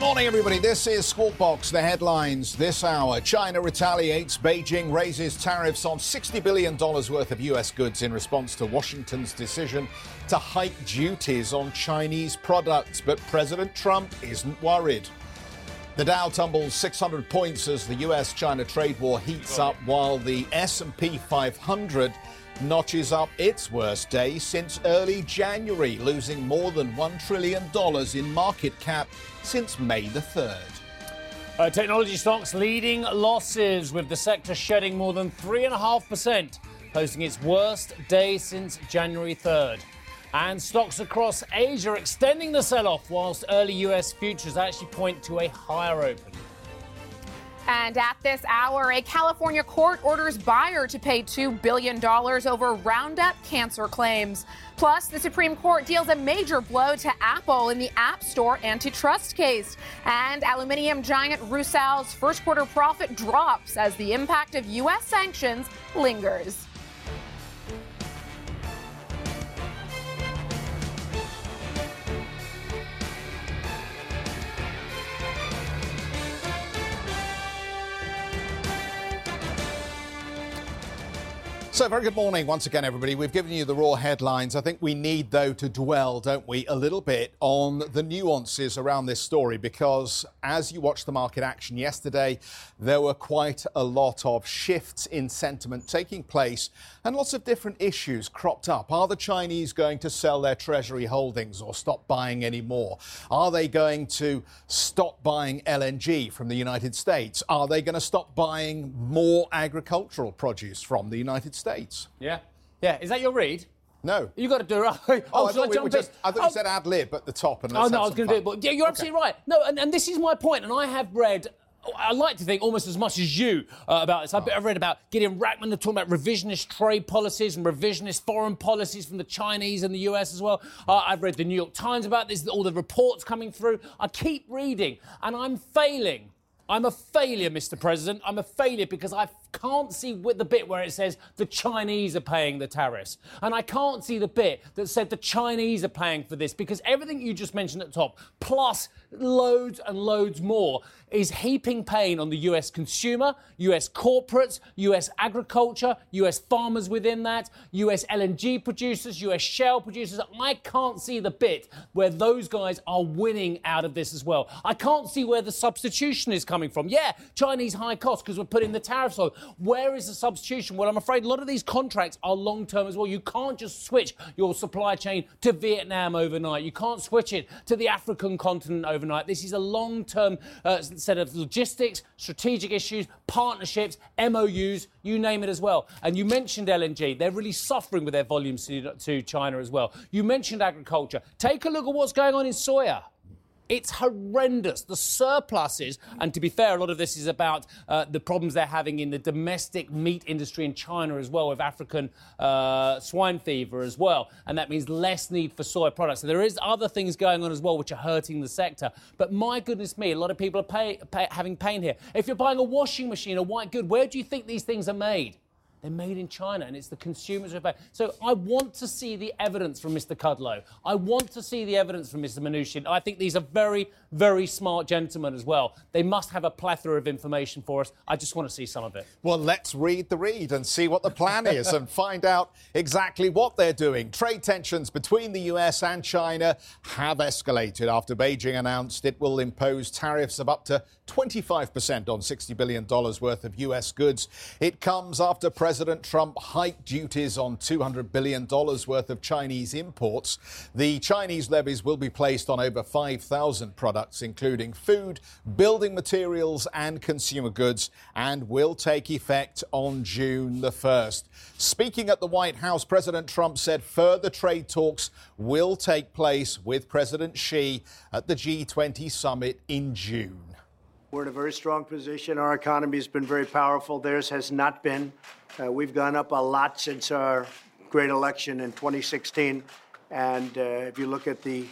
Good morning, everybody. This is Squawk Box. The headlines this hour China retaliates. Beijing raises tariffs on $60 billion worth of U.S. goods in response to Washington's decision to hike duties on Chinese products. But President Trump isn't worried. The Dow tumbles 600 points as the US-China trade war heats up while the S&P 500 notches up its worst day since early January, losing more than $1 trillion in market cap since May the 3rd. Uh, technology stocks leading losses, with the sector shedding more than 3.5%, posting its worst day since January 3rd. And stocks across Asia extending the sell off, whilst early US futures actually point to a higher open. And at this hour, a California court orders Bayer to pay $2 billion over Roundup cancer claims. Plus, the Supreme Court deals a major blow to Apple in the App Store antitrust case. And aluminium giant Rusal's first quarter profit drops as the impact of U.S. sanctions lingers. So, very good morning once again, everybody. We've given you the raw headlines. I think we need, though, to dwell, don't we, a little bit on the nuances around this story because as you watched the market action yesterday, there were quite a lot of shifts in sentiment taking place and lots of different issues cropped up. Are the Chinese going to sell their treasury holdings or stop buying any more? Are they going to stop buying LNG from the United States? Are they going to stop buying more agricultural produce from the United States? States. Yeah. Yeah. Is that your read? No. You got to do it. oh, oh, I thought, we just, I thought oh. you said ad lib at the top. And oh, no, I was going to do it. But yeah, you're okay. absolutely right. No, and, and this is my point, and I have read I like to think almost as much as you uh, about this. I've, I've, read about Gideon Rachman talking about revisionist trade policies and revisionist foreign policies from the Chinese and the US as well. Uh, I've read the New York Times about this, all the reports coming through. I keep reading, and I'm failing. I'm a failure, Mr. President. I'm a failure because I can't see the bit where it says the Chinese are paying the tariffs. And I can't see the bit that said the Chinese are paying for this because everything you just mentioned at the top, plus loads and loads more, is heaping pain on the US consumer, US corporates, US agriculture, US farmers within that, US LNG producers, US shell producers. I can't see the bit where those guys are winning out of this as well. I can't see where the substitution is coming from. Yeah, Chinese high cost because we're putting the tariffs on. Where is the substitution? Well, I'm afraid a lot of these contracts are long term as well. You can't just switch your supply chain to Vietnam overnight. You can't switch it to the African continent overnight. This is a long term uh, set of logistics, strategic issues, partnerships, MOUs, you name it as well. And you mentioned LNG. They're really suffering with their volumes to, to China as well. You mentioned agriculture. Take a look at what's going on in soya. It's horrendous. The surpluses, and to be fair, a lot of this is about uh, the problems they're having in the domestic meat industry in China as well, with African uh, swine fever as well. And that means less need for soy products. So there is other things going on as well which are hurting the sector. But my goodness me, a lot of people are pay, pay, having pain here. If you're buying a washing machine, a white good, where do you think these things are made? They're made in China, and it's the consumers who are paying. So I want to see the evidence from Mr. Kudlow. I want to see the evidence from Mr. Mnuchin. I think these are very, very smart gentlemen as well. They must have a plethora of information for us. I just want to see some of it. Well, let's read the read and see what the plan is and find out exactly what they're doing. Trade tensions between the US and China have escalated after Beijing announced it will impose tariffs of up to 25% on $60 billion worth of US goods. It comes after President Trump hiked duties on $200 billion worth of Chinese imports. The Chinese levies will be placed on over 5,000 products, including food, building materials, and consumer goods, and will take effect on June the 1st. Speaking at the White House, President Trump said further trade talks will take place with President Xi at the G20 summit in June. We're in a very strong position. Our economy has been very powerful. Theirs has not been. Uh, we've gone up a lot since our great election in 2016. And uh, if you look at the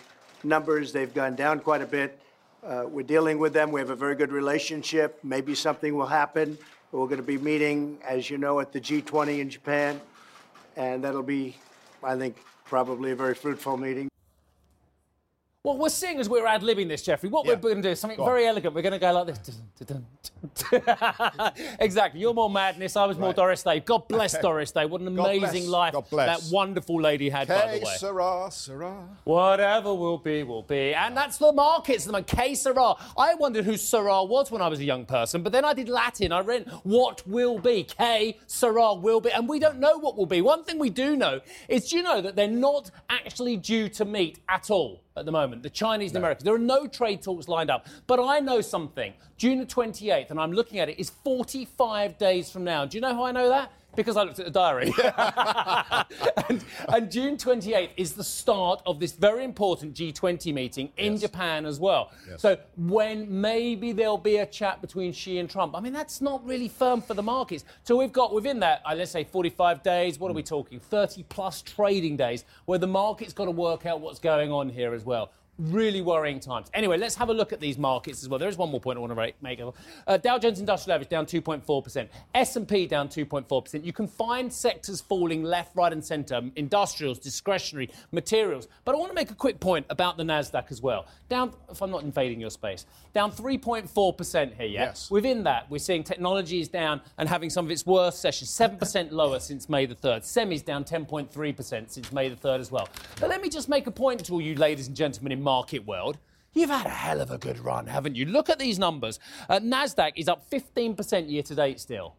numbers. They've gone down quite a bit. Uh, we're dealing with them. We have a very good relationship. Maybe something will happen. We're going to be meeting, as you know, at the G20 in Japan, and that'll be, I think, probably a very fruitful meeting. What we're seeing as we're ad libbing this, Jeffrey, what Yeah. we're going to do is something Go on. very elegant. We're going to go like this. exactly. You're more madness. I was more Right. Doris Day. God bless Doris Day. What an God amazing bless. life that wonderful lady had, by the way. Sarah, Sarah. Whatever will be, will be. And that's the markets. The Que Sera. I wondered who Sarah was when I was a young person, but then I did Latin. I read what will be. Que Sera will be. And we don't know what will be. One thing we do know is do you know that they're not actually due to meet at all at the moment, the Chinese and the Americans. There are no trade talks lined up. But I know something. June the 28th, and I'm looking at it, is 45 days from now. Do you know how I know that? Because I looked at the diary. and, and June 28th is the start of this very important G20 meeting in Japan as well. So when maybe there'll be a chat between Xi and Trump. I mean, that's not really firm for the markets. So we've got within that, uh, let's say 45 days, what are we talking? 30 plus trading days where the market's got to work out what's going on here as well. Really worrying times. Anyway, let's have a look at these markets as well. There is one more point I want to make. Uh, Dow Jones Industrial Average down 2.4%. S&P down 2.4%. You can find sectors falling left, right, and centre: industrials, discretionary, materials. But I want to make a quick point about the Nasdaq as well. Down, if I'm not invading your space, down 3.4% here. Yeah. Yes. Within that, we're seeing technology is down and having some of its worst sessions, 7% lower since May the 3rd. Semis down 10.3% since May the 3rd as well. But let me just make a point to all you ladies and gentlemen in market world. You've had a hell of a good run, haven't you? Look at these numbers. Uh, NASDAQ is up 15% year to date still.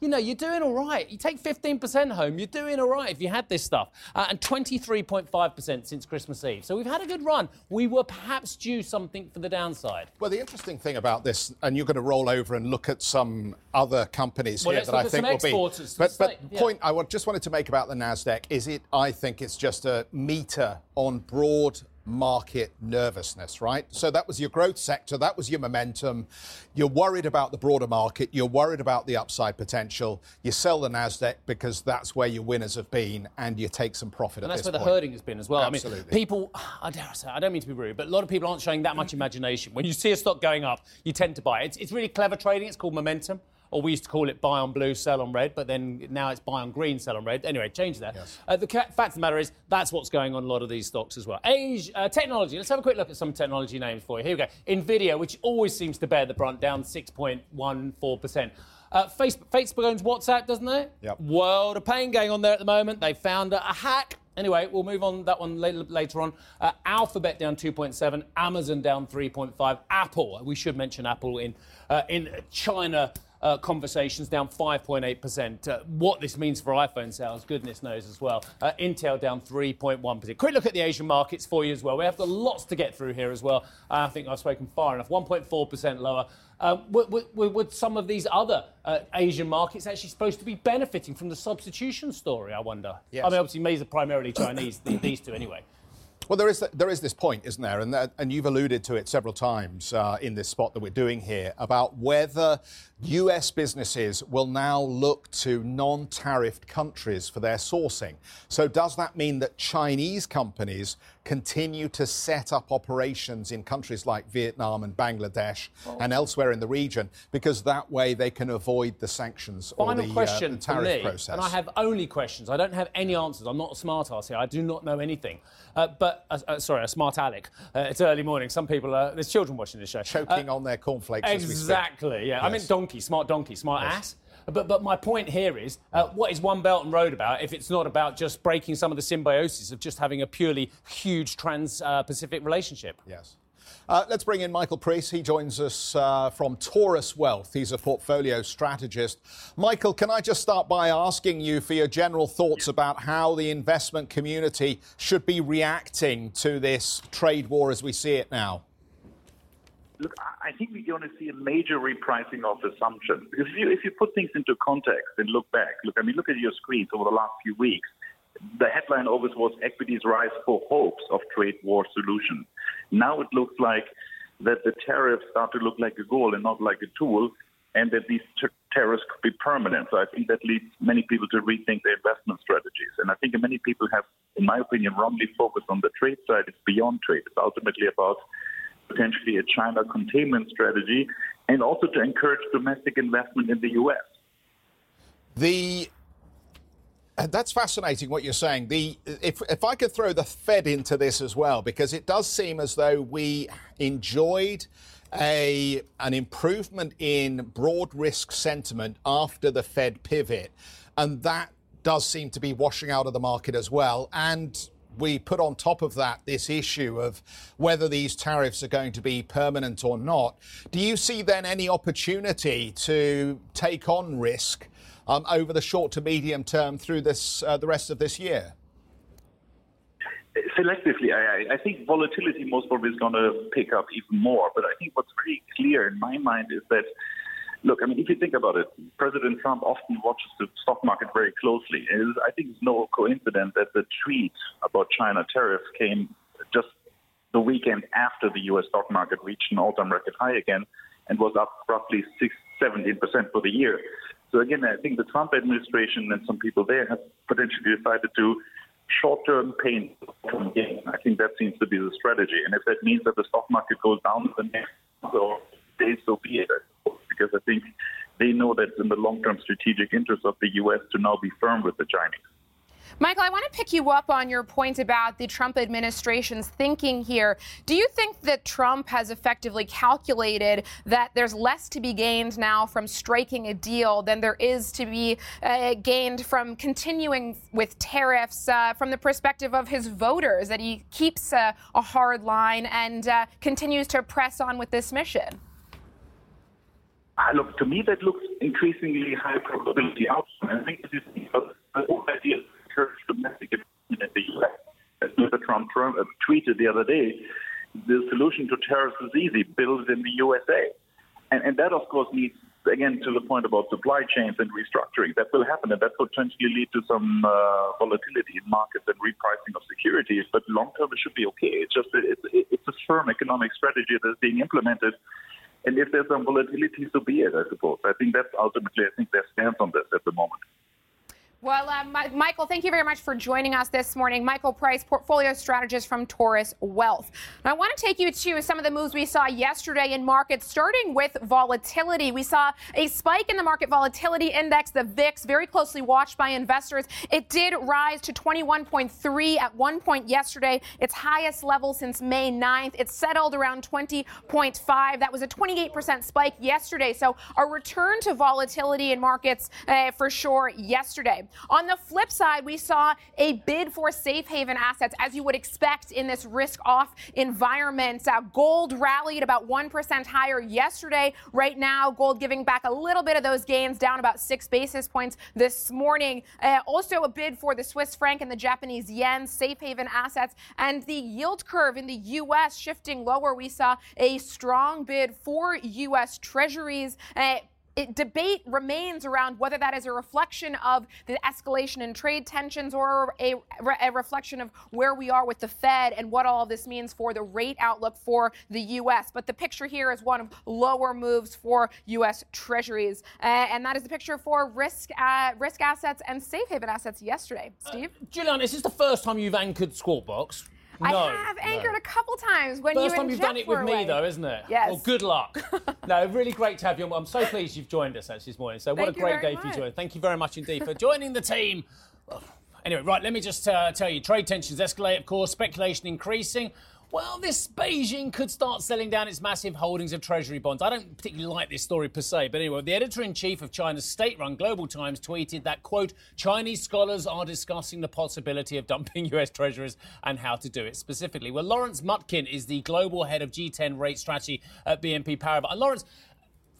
You know, you're doing all right. You take 15% home, you're doing all right if you had this stuff. Uh, and 23.5% since Christmas Eve. So we've had a good run. We were perhaps due something for the downside. Well, the interesting thing about this, and you're going to roll over and look at some other companies Well, here that I think will be. But, the but yeah. point I just wanted to make about the Nasdaq is it. I think it's just a meter on broad market nervousness, right? So that was your growth sector, that was your momentum. You're worried about the broader market, you're worried about the upside potential. You sell the Nasdaq because that's where your winners have been, and you take some profit And at that's where the point. herding has been as well. I mean, Absolutely. people, I dare say, I don't mean to be rude, but a lot of people aren't showing that much imagination. When you see a stock going up, you tend to buy. It's, it's really clever trading. It's called momentum. Or we used to call it buy on blue, sell on red, but then now it's buy on green, sell on red. Anyway, change that. Yes. Uh, the fact of the matter is, that's what's going on a lot of these stocks as well. Age, uh, technology. Let's have a quick look at some technology names for you. Here we go. Nvidia, which always seems to bear the brunt, down 6.14%. Uh, Facebook, Facebook owns WhatsApp, doesn't it? Yep. World of pain going on there at the moment. They found a, hack. Anyway, we'll move on that one later, later on. Uh, Alphabet down 2.7, Amazon down 3.5, Apple. We should mention Apple in uh, in China. Uh, conversations down 5.8%. Uh, what this means for iPhone sales, goodness knows as well. Uh, Intel down 3.1%. Quick look at the Asian markets for you as well. We have got lots to get through here as well. I think I've spoken far enough. 1.4% lower. Um, would, would, would some of these other uh, Asian markets actually supposed to be benefiting from the substitution story? I wonder. Yes. I mean, obviously, these are primarily Chinese. these two, anyway. Well, there is there is this point, isn't there? And that, and you've alluded to it several times uh, in this spot that we're doing here about whether U.S. businesses will now look to non-tariffed countries for their sourcing. So, does that mean that Chinese companies continue to set up operations in countries like Vietnam and Bangladesh and elsewhere in the region because that way they can avoid the sanctions or the, uh, question the for tariff me, process? and I have only questions. I don't have any answers. I'm not a smart ass here. I do not know anything. Uh, but uh, uh, sorry, a smart aleck. Uh, it's early morning. Some people are. There's children watching this show. choking Uh, on their cornflakes. as we speak. Exactly. Yeah. I mean, donkey, smart donkey, smart ass. But but my point here is, uh, what is One Belt and Road about if it's not about just breaking some of the symbiosis of just having a purely huge trans-Pacific relationship? Yes. Uh, let's bring in Michael Preiss. He joins us uh, from Taurus Wealth. He's a portfolio strategist. Michael, can I just start by asking you for your general thoughts about how the investment community should be reacting to this trade war as we see it now? Look, I think we're going to see a major repricing of assumptions because if you if you put things into context and look back, look, I mean, look at your screens over the last few weeks. The headline always was equities rise for hopes of trade war solution. Now it looks like that the tariffs start to look like a goal and not like a tool, and that these t- tariffs could be permanent. So I think that leads many people to rethink their investment strategies. And I think many people have, in my opinion, wrongly focused on the trade side. It's beyond trade. It's ultimately about potentially a China containment strategy and also to encourage domestic investment in the U.S. The that's fascinating what you're saying. The if if I could throw the Fed into this as well, because it does seem as though we enjoyed a an improvement in broad risk sentiment after the Fed pivot, and that does seem to be washing out of the market as well. And we put on top of that this issue of whether these tariffs are going to be permanent or not. Do you see then any opportunity to take on risk um, over the short to medium term through this uh, the rest of this year? selectively, I, I, think volatility most probably is going to pick up even more. But I think what's very clear in my mind is that, look, I mean, if you think about it, President Trump often watches the stock market very closely. And I think it's no coincidence that the tweet about China tariffs came just the weekend after the U.S. stock market reached an all-time record high again and was up roughly 6, 17% for the year. So again, I think the Trump administration and some people there have potentially decided to short-term pain from gain. I think that seems to be the strategy. And if that means that the stock market goes down the next so days, so be it. Because I think they know that it's in the long-term strategic interest of the U.S. to now be firm with the Chinese. Michael, I want to pick you up on your point about the Trump administration's thinking here. Do you think that Trump has effectively calculated that there's less to be gained now from striking a deal than there is to be uh, gained from continuing with tariffs uh, from the perspective of his voters, that he keeps uh, a hard line and uh, continues to press on with this mission? Uh, look, to me, that looks increasingly high probability outcome. I think this is the whole idea domestic in the U.S. As Mr. Trump uh, tweeted the other day, the solution to tariffs is easy: build in the USA. And, and that, of course, needs again to the point about supply chains and restructuring. That will happen, and that potentially lead to some uh, volatility in markets and repricing of securities. But long term, it should be okay. It's just it's, it's a firm economic strategy that's being implemented. And if there's some volatility, so be it. I suppose. I think that's ultimately, I think their stance on this at the moment. Well, uh, Michael, thank you very much for joining us this morning. Michael Preiss, portfolio strategist from Taurus Wealth. I want to take you to some of the moves we saw yesterday in markets, starting with volatility. We saw a spike in the market volatility index, the VIX, very closely watched by investors. It did rise to 21.3 at one point yesterday, its highest level since May 9th. It settled around 20.5. That was a 28% spike yesterday. So a return to volatility in markets uh, for sure yesterday. On the flip side, we saw a bid for safe haven assets, as you would expect in this risk off environment. Uh, gold rallied about 1% higher yesterday. Right now, gold giving back a little bit of those gains, down about six basis points this morning. Uh, also, a bid for the Swiss franc and the Japanese yen, safe haven assets, and the yield curve in the U.S. shifting lower. We saw a strong bid for U.S. treasuries. Uh, it, debate remains around whether that is a reflection of the escalation in trade tensions or a, a, reflection of where we are with the Fed and what all this means for the rate outlook for the U.S. But the picture here is one of lower moves for U.S. Treasuries, uh, and that is the picture for risk uh, risk assets and safe haven assets yesterday. Steve, uh, Julian, is this the first time you've anchored Squawk Box? No, I have anchored no. a couple times when First you time you've done it with away. me, though, isn't it? Yes. Well, good luck. no, really great to have you. I'm so pleased you've joined us actually this morning. So Thank what a great day much. for you joining. Thank you very much indeed for joining the team. Anyway, right, let me just uh, tell you, trade tensions escalate, of course, speculation increasing. Well, this Beijing could start selling down its massive holdings of treasury bonds. I don't particularly like this story per se, but anyway, the editor in chief of China's state run Global Times tweeted that, quote, Chinese scholars are discussing the possibility of dumping US treasuries and how to do it specifically. Well, Lawrence Mutkin is the global head of G10 rate strategy at BNP Paribas. And Lawrence,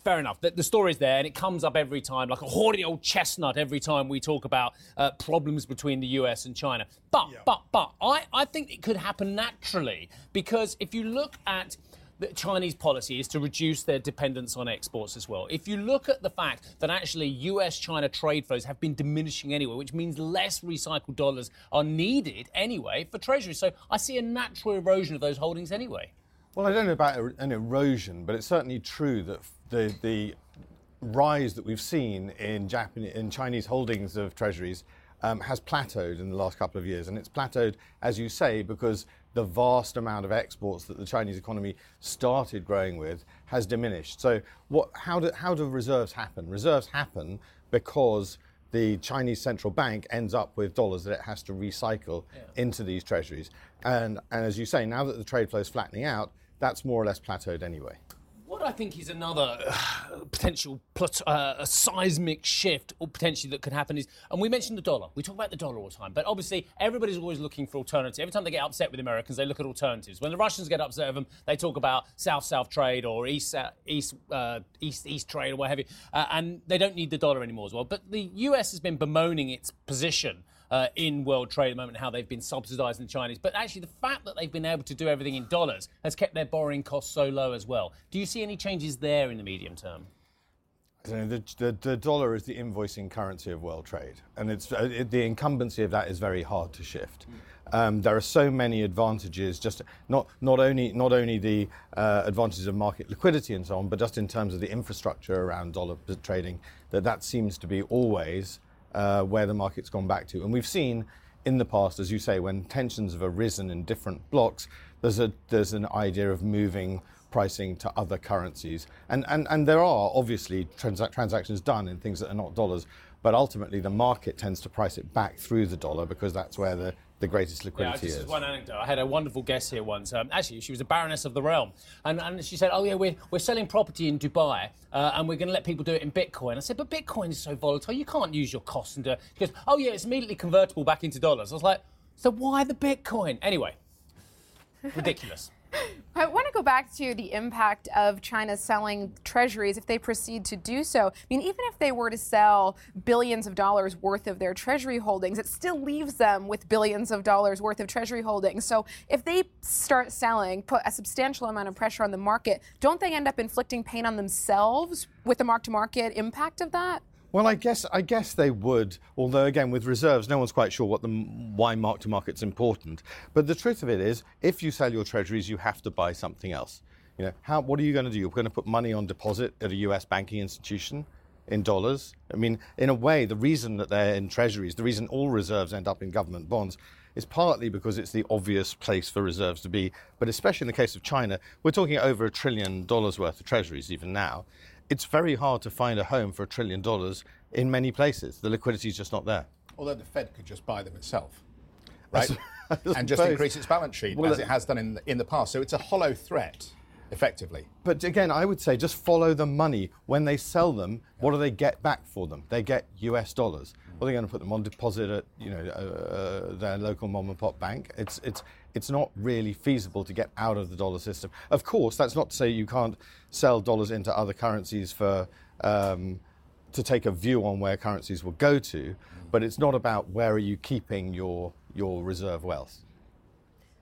fair enough. The, the story's there, and it comes up every time, like a horny old chestnut every time we talk about uh, problems between the US and China. But, yeah. but, but, I, I think it could happen naturally because if you look at the Chinese policy is to reduce their dependence on exports as well. If you look at the fact that actually US China trade flows have been diminishing anyway, which means less recycled dollars are needed anyway for Treasury. So I see a natural erosion of those holdings anyway. Well, I don't know about an erosion, but it's certainly true that the, the rise that we've seen in, Japanese, in Chinese holdings of treasuries um, has plateaued in the last couple of years. And it's plateaued, as you say, because the vast amount of exports that the Chinese economy started growing with has diminished. So, what, how, do, how do reserves happen? Reserves happen because the Chinese central bank ends up with dollars that it has to recycle yeah. into these treasuries. And, and as you say, now that the trade flow is flattening out, that's more or less plateaued anyway. What I think is another uh, potential uh, a seismic shift, or potentially that could happen is, and we mentioned the dollar. We talk about the dollar all the time, but obviously everybody's always looking for alternatives. Every time they get upset with Americans, they look at alternatives. When the Russians get upset with them, they talk about South-South trade or East uh, East uh, East East trade or what have you, uh, and they don't need the dollar anymore as well. But the U.S. has been bemoaning its position uh, in world trade at the moment, how they've been subsidising the Chinese. But actually, the fact that they've been able to do everything in dollars has kept their borrowing costs so low as well. Do you see any changes there in the medium term? The, the, the, dollar is the invoicing currency of world trade, and it's uh, it, the incumbency of that is very hard to shift. Um, there are so many advantages, just not not only not only the uh, advantages of market liquidity and so on, but just in terms of the infrastructure around dollar trading, that that seems to be always uh, where the market's gone back to. And we've seen in the past, as you say, when tensions have arisen in different blocks, there's, a, there's an idea of moving pricing to other currencies. And, and, and there are obviously trans- transactions done in things that are not dollars, but ultimately the market tends to price it back through the dollar because that's where the the greatest liquidity yeah, is. is one anecdote. I had a wonderful guest here once. Um, actually, she was a baroness of the realm, and, and she said, "Oh yeah, we're we're selling property in Dubai, uh, and we're going to let people do it in Bitcoin." I said, "But Bitcoin is so volatile, you can't use your costs and do it." She goes, "Oh yeah, it's immediately convertible back into dollars." I was like, "So why the Bitcoin?" Anyway, ridiculous. I want to go back to the impact of China selling treasuries if they proceed to do so. I mean, even if they were to sell billions of dollars worth of their treasury holdings, it still leaves them with billions of dollars worth of treasury holdings. So if they start selling, put a substantial amount of pressure on the market, don't they end up inflicting pain on themselves with the mark to market impact of that? Well, I guess I guess they would. Although again, with reserves, no one's quite sure what the why mark to market's important. But the truth of it is, if you sell your treasuries, you have to buy something else. You know, how, what are you going to do? You're going to put money on deposit at a U.S. banking institution in dollars. I mean, in a way, the reason that they're in treasuries, the reason all reserves end up in government bonds, is partly because it's the obvious place for reserves to be. But especially in the case of China, we're talking over a trillion dollars worth of treasuries even now it's very hard to find a home for a trillion dollars in many places. The liquidity is just not there. Although the Fed could just buy them itself, right? and just increase its balance sheet well, as uh, it has done in the, in the past. So it's a hollow threat, effectively. But again, I would say just follow the money. When they sell them, what do they get back for them? They get US dollars. Well, they're going to put them on deposit at you know uh, their local mom and pop bank. It's it's it's not really feasible to get out of the dollar system. Of course, that's not to say you can't sell dollars into other currencies for um, to take a view on where currencies will go to, but it's not about where are you keeping your your reserve wealth.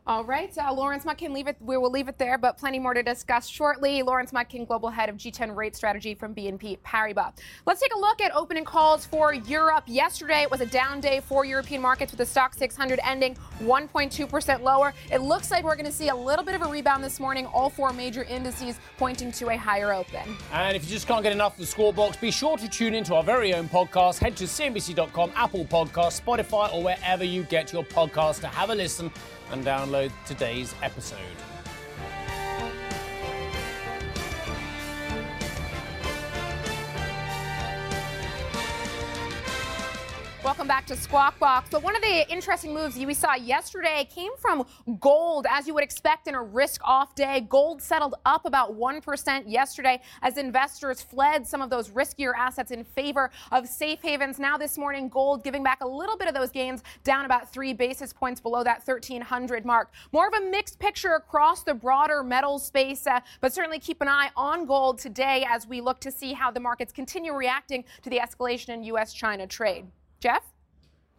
All right, uh, Lawrence Mutkin, leave it. We will leave it there, but plenty more to discuss shortly. Lawrence Mutkin, global head of G10 rate strategy from BNP Paribas. Let's take a look at opening calls for Europe. Yesterday it was a down day for European markets with the Stoxx 600 ending 1.2% lower. It looks like we're going to see a little bit of a rebound this morning. All four major indices pointing to a higher open. And if you just can't get enough of the Squawk Box, be sure to tune into our very own podcast. Head to CNBC.com, Apple Podcasts, Spotify, or wherever you get your podcast to have a listen and download today's episode. Welcome back to Squawk Box. But one of the interesting moves we saw yesterday came from gold, as you would expect in a risk off day. Gold settled up about 1% yesterday as investors fled some of those riskier assets in favor of safe havens. Now, this morning, gold giving back a little bit of those gains, down about three basis points below that 1300 mark. More of a mixed picture across the broader metals space, uh, but certainly keep an eye on gold today as we look to see how the markets continue reacting to the escalation in U.S. China trade. Geoff?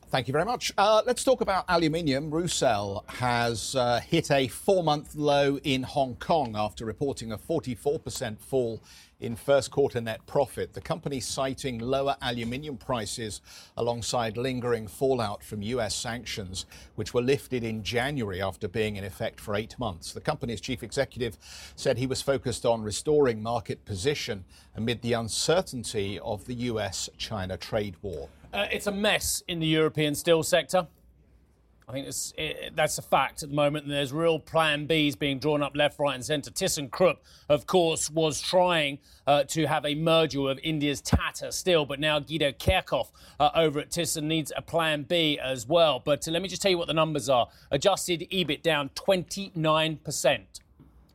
Thank you very much. Uh, let's talk about aluminium. Rusal has uh, hit a four month low in Hong Kong after reporting a 44% fall in first quarter net profit. The company citing lower aluminium prices alongside lingering fallout from US sanctions, which were lifted in January after being in effect for eight months. The company's chief executive said he was focused on restoring market position amid the uncertainty of the US China trade war. Uh, it's a mess in the European steel sector. I think it, that's a fact at the moment, and there's real plan Bs being drawn up left, right, and centre. ThyssenKrupp, of course, was trying uh, to have a merger of India's Tata Steel, but now Guido Kerkhoff uh, over at Thyssen needs a plan B as well. But uh, let me just tell you what the numbers are. Adjusted EBIT down 29%.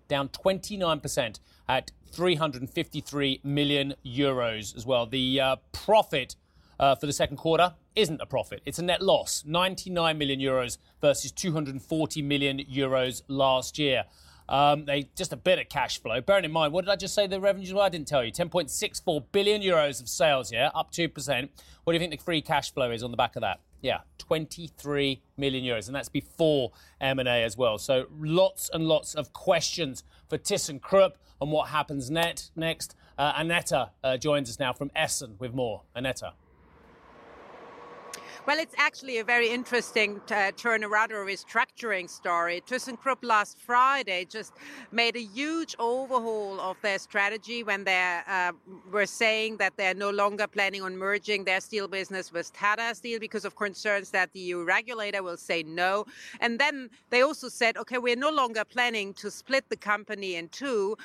Down 29% at 353 million euros as well. The uh, profit uh, for the second quarter isn't a profit. It's a net loss, 99 million euros versus 240 million euros last year. Um, they just a bit of cash flow. Bearing in mind, what did I just say the revenues were? I didn't tell you. 10.64 billion euros of sales here, up 2%. What do you think the free cash flow is on the back of that? Yeah, 23 million euros, and that's before M&A as well. So lots and lots of questions for ThyssenKrupp on what happens net, next. Uh, Annette uh, joins us now from Essen with more. Annette. Well, it's actually a very interesting uh, turnaround or restructuring story. ThyssenKrupp last Friday just made a huge overhaul of their strategy when they uh, were saying that they're no longer planning on merging their steel business with Tata Steel because of concerns that the EU regulator will say no. And then they also said, okay, we're no longer planning to split the company in two.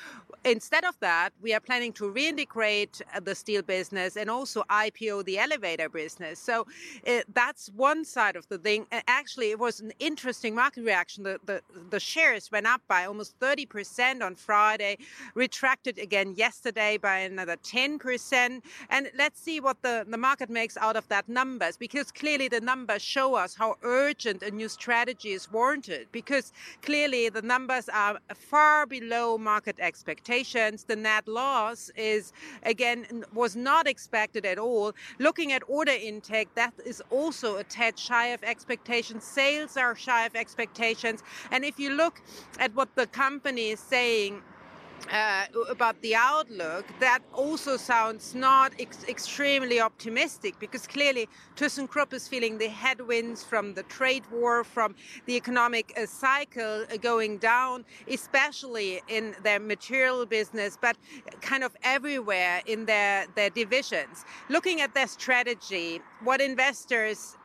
Instead of that, we are planning to reintegrate the steel business and also IPO the elevator business. So it, that's one side of the thing. Actually, it was an interesting market reaction. The, the, the shares went up by almost 30% on Friday, retracted again yesterday by another 10%. And let's see what the, the market makes out of that numbers, because clearly the numbers show us how urgent a new strategy is warranted, because clearly the numbers are far below market expectations. The net loss is, again, was not expected at all. Looking at order intake, that is also a tad shy of expectations. Sales are shy of expectations. And if you look at what the company is saying, uh, about the outlook, that also sounds not ex- extremely optimistic because clearly ThyssenKrupp is feeling the headwinds from the trade war, from the economic uh, cycle uh, going down, especially in their material business, but kind of everywhere in their, their divisions. Looking at their strategy, what investors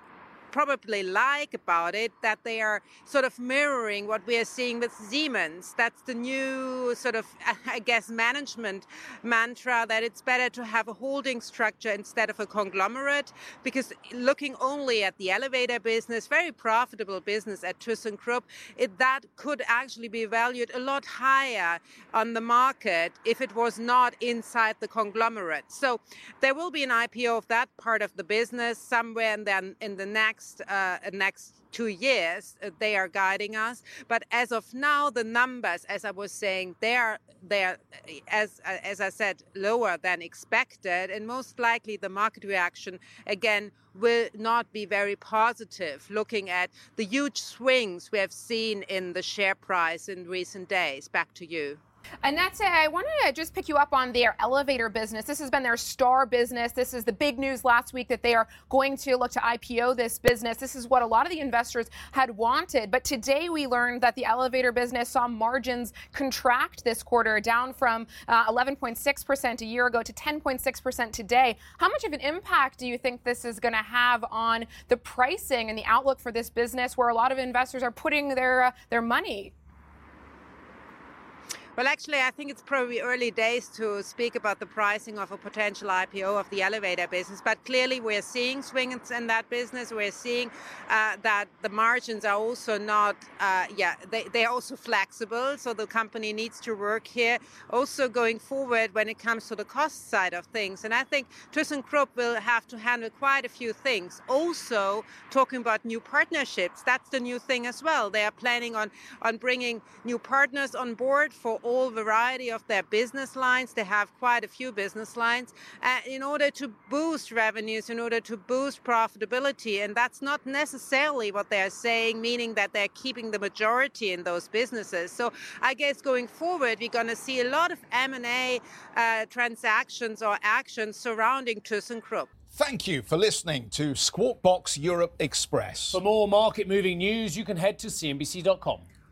probably like about it that they are sort of mirroring what we are seeing with Siemens. That's the new sort of, I guess, management mantra that it's better to have a holding structure instead of a conglomerate because looking only at the elevator business, very profitable business at ThyssenKrupp, it, that could actually be valued a lot higher on the market if it was not inside the conglomerate. So there will be an IPO of that part of the business somewhere in the, in the next next uh, next two years uh, they are guiding us. But as of now the numbers as i was saying they are they are as as i said lower than expected. And most likely the market reaction again will not be very positive looking at the huge swings we have seen in the share price in recent days. Back to you Annette, I wanted to just pick you up on their elevator business. This has been their star business. This is the big news last week that they are going to look to IPO this business. This is what a lot of the investors had wanted. But today we learned that the elevator business saw margins contract this quarter, down from uh, 11.6% a year ago to 10.6% today. How much of an impact do you think this is going to have on the pricing and the outlook for this business where a lot of investors are putting their, uh, their money? Well, actually, I think it's probably early days to speak about the pricing of a potential IPO of the elevator business. But clearly, we're seeing swings in that business. We're seeing uh, that the margins are also not, uh, yeah, they, they're also flexible. So the company needs to work here. Also, going forward, when it comes to the cost side of things. And I think ThyssenKrupp will have to handle quite a few things. Also, talking about new partnerships, that's the new thing as well. They are planning on, on bringing new partners on board for all variety of their business lines. They have quite a few business lines uh, in order to boost revenues, in order to boost profitability. And that's not necessarily what they're saying, meaning that they're keeping the majority in those businesses. So I guess going forward, we're going to see a lot of M&A uh, transactions or actions surrounding ThyssenKrupp. Thank you for listening to Squawk Box Europe Express. For more market moving news, you can head to CNBC.com.